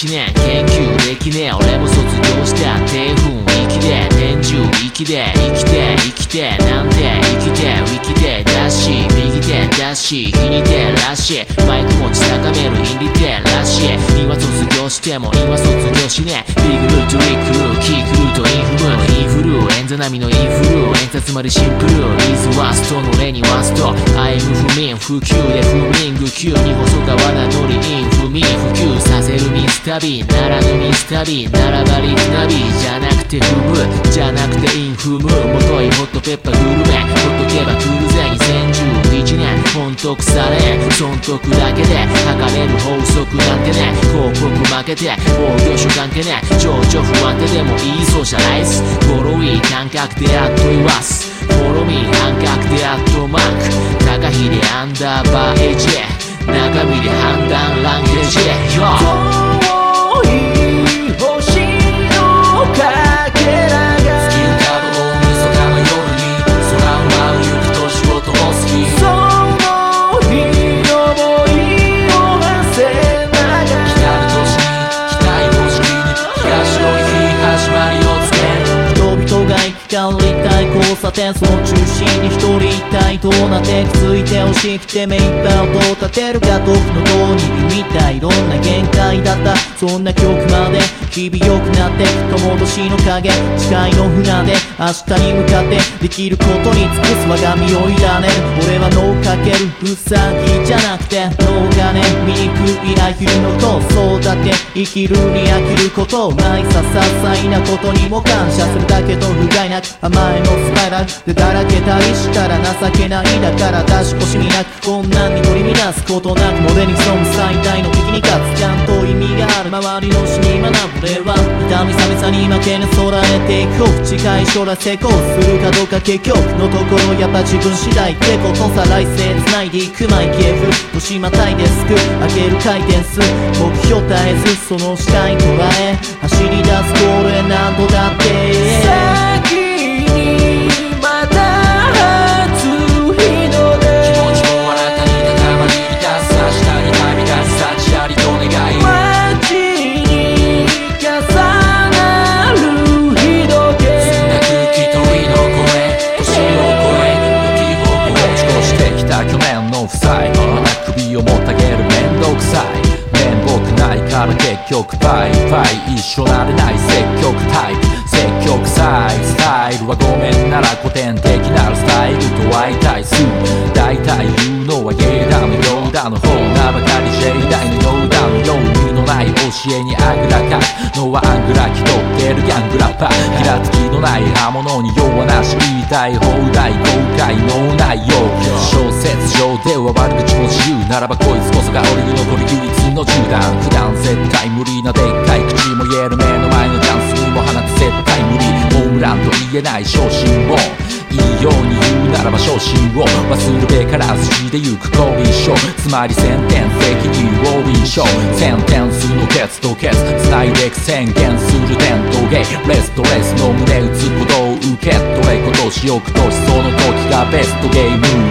1年研究できねえ俺も卒業した低分域で天獣域で生きて生きてなんて生きて生きてだし右手だし左手らしいマイク持ち高めるイン入り手らしい今卒業しても今卒業しねビグルートリクルーキークルートインフムインフルエンザ並みのインフルーンザつまりシンプルイズワーストの例にワーストアイム不眠不休で不眠不休に細川名乗りイン不眠不せるミスタビならぬミスタビならばリツナビじゃなくて踏むじゃなくてインフム。もといホットペッパーグルメほっとけば来るぜ。2011年本当腐れ損得だけで測れる法則なんてね。広告負けて防御所関係ね。情緒不安定でもいいソーシャライズフォローいい感覚でやっと言わす。フォローミー感覚でやっとマーク。高秀アンダーバーエッジ中身で判断ランゲージ Yo złączył się どうなってくついて押し切って目いっぱい音を立てるが時の塔に見たいろんな限界だった。そんな曲まで日々良くなって友年の影誓いの船で明日に向かってできることに尽くす我が身を委ね俺は脳かけるウサギじゃなくて脳がね醜いアヒルの子そうだって生きるに飽きることないさ些細なことにも感謝するだけど不甲斐なく甘えのスパイラル。でだらけたりしたら情けないだから出し惜しみなくこんなんに取り乱すことなくモデに潜む最大の敵に勝つちゃんと意味がある周りの死に学ぶ俺は痛み寒さに負けぬ空へていく近い将来成功するかどうか結局のところやっぱ自分次第ってことさ来世繋いでいくマイケフ年またいですく上げる回転数目標絶えずその視界捉え走り出すこれ何度だって先になら結局バイバイ一緒なれない積極タイプ積極臭いスタイルはごめんなら古典的なスタイルと相対する大体言うのはゲイだのようだの方なばかり J 大のようだのよう意味のない教えにあぐらかくのはアングラ気取ってるギャングラッパーギラつきのない刃物に弱なし言いたい放題後悔のないよう小説上では悪口も自由ならばこいつこそが俺に残る唯一。の銃弾普段絶対無理なでっかい口も言える目の前のチャンスも放つ絶対無理ホームランと言えない昇進をいいように言うならば昇進を忘るべから筋で行く後遺症つまり先天的にロビン症センテンスのケツとケツ繋いでく宣言する伝統芸レストレスの胸打つことを受け取れ今年よく年その時がベストゲーム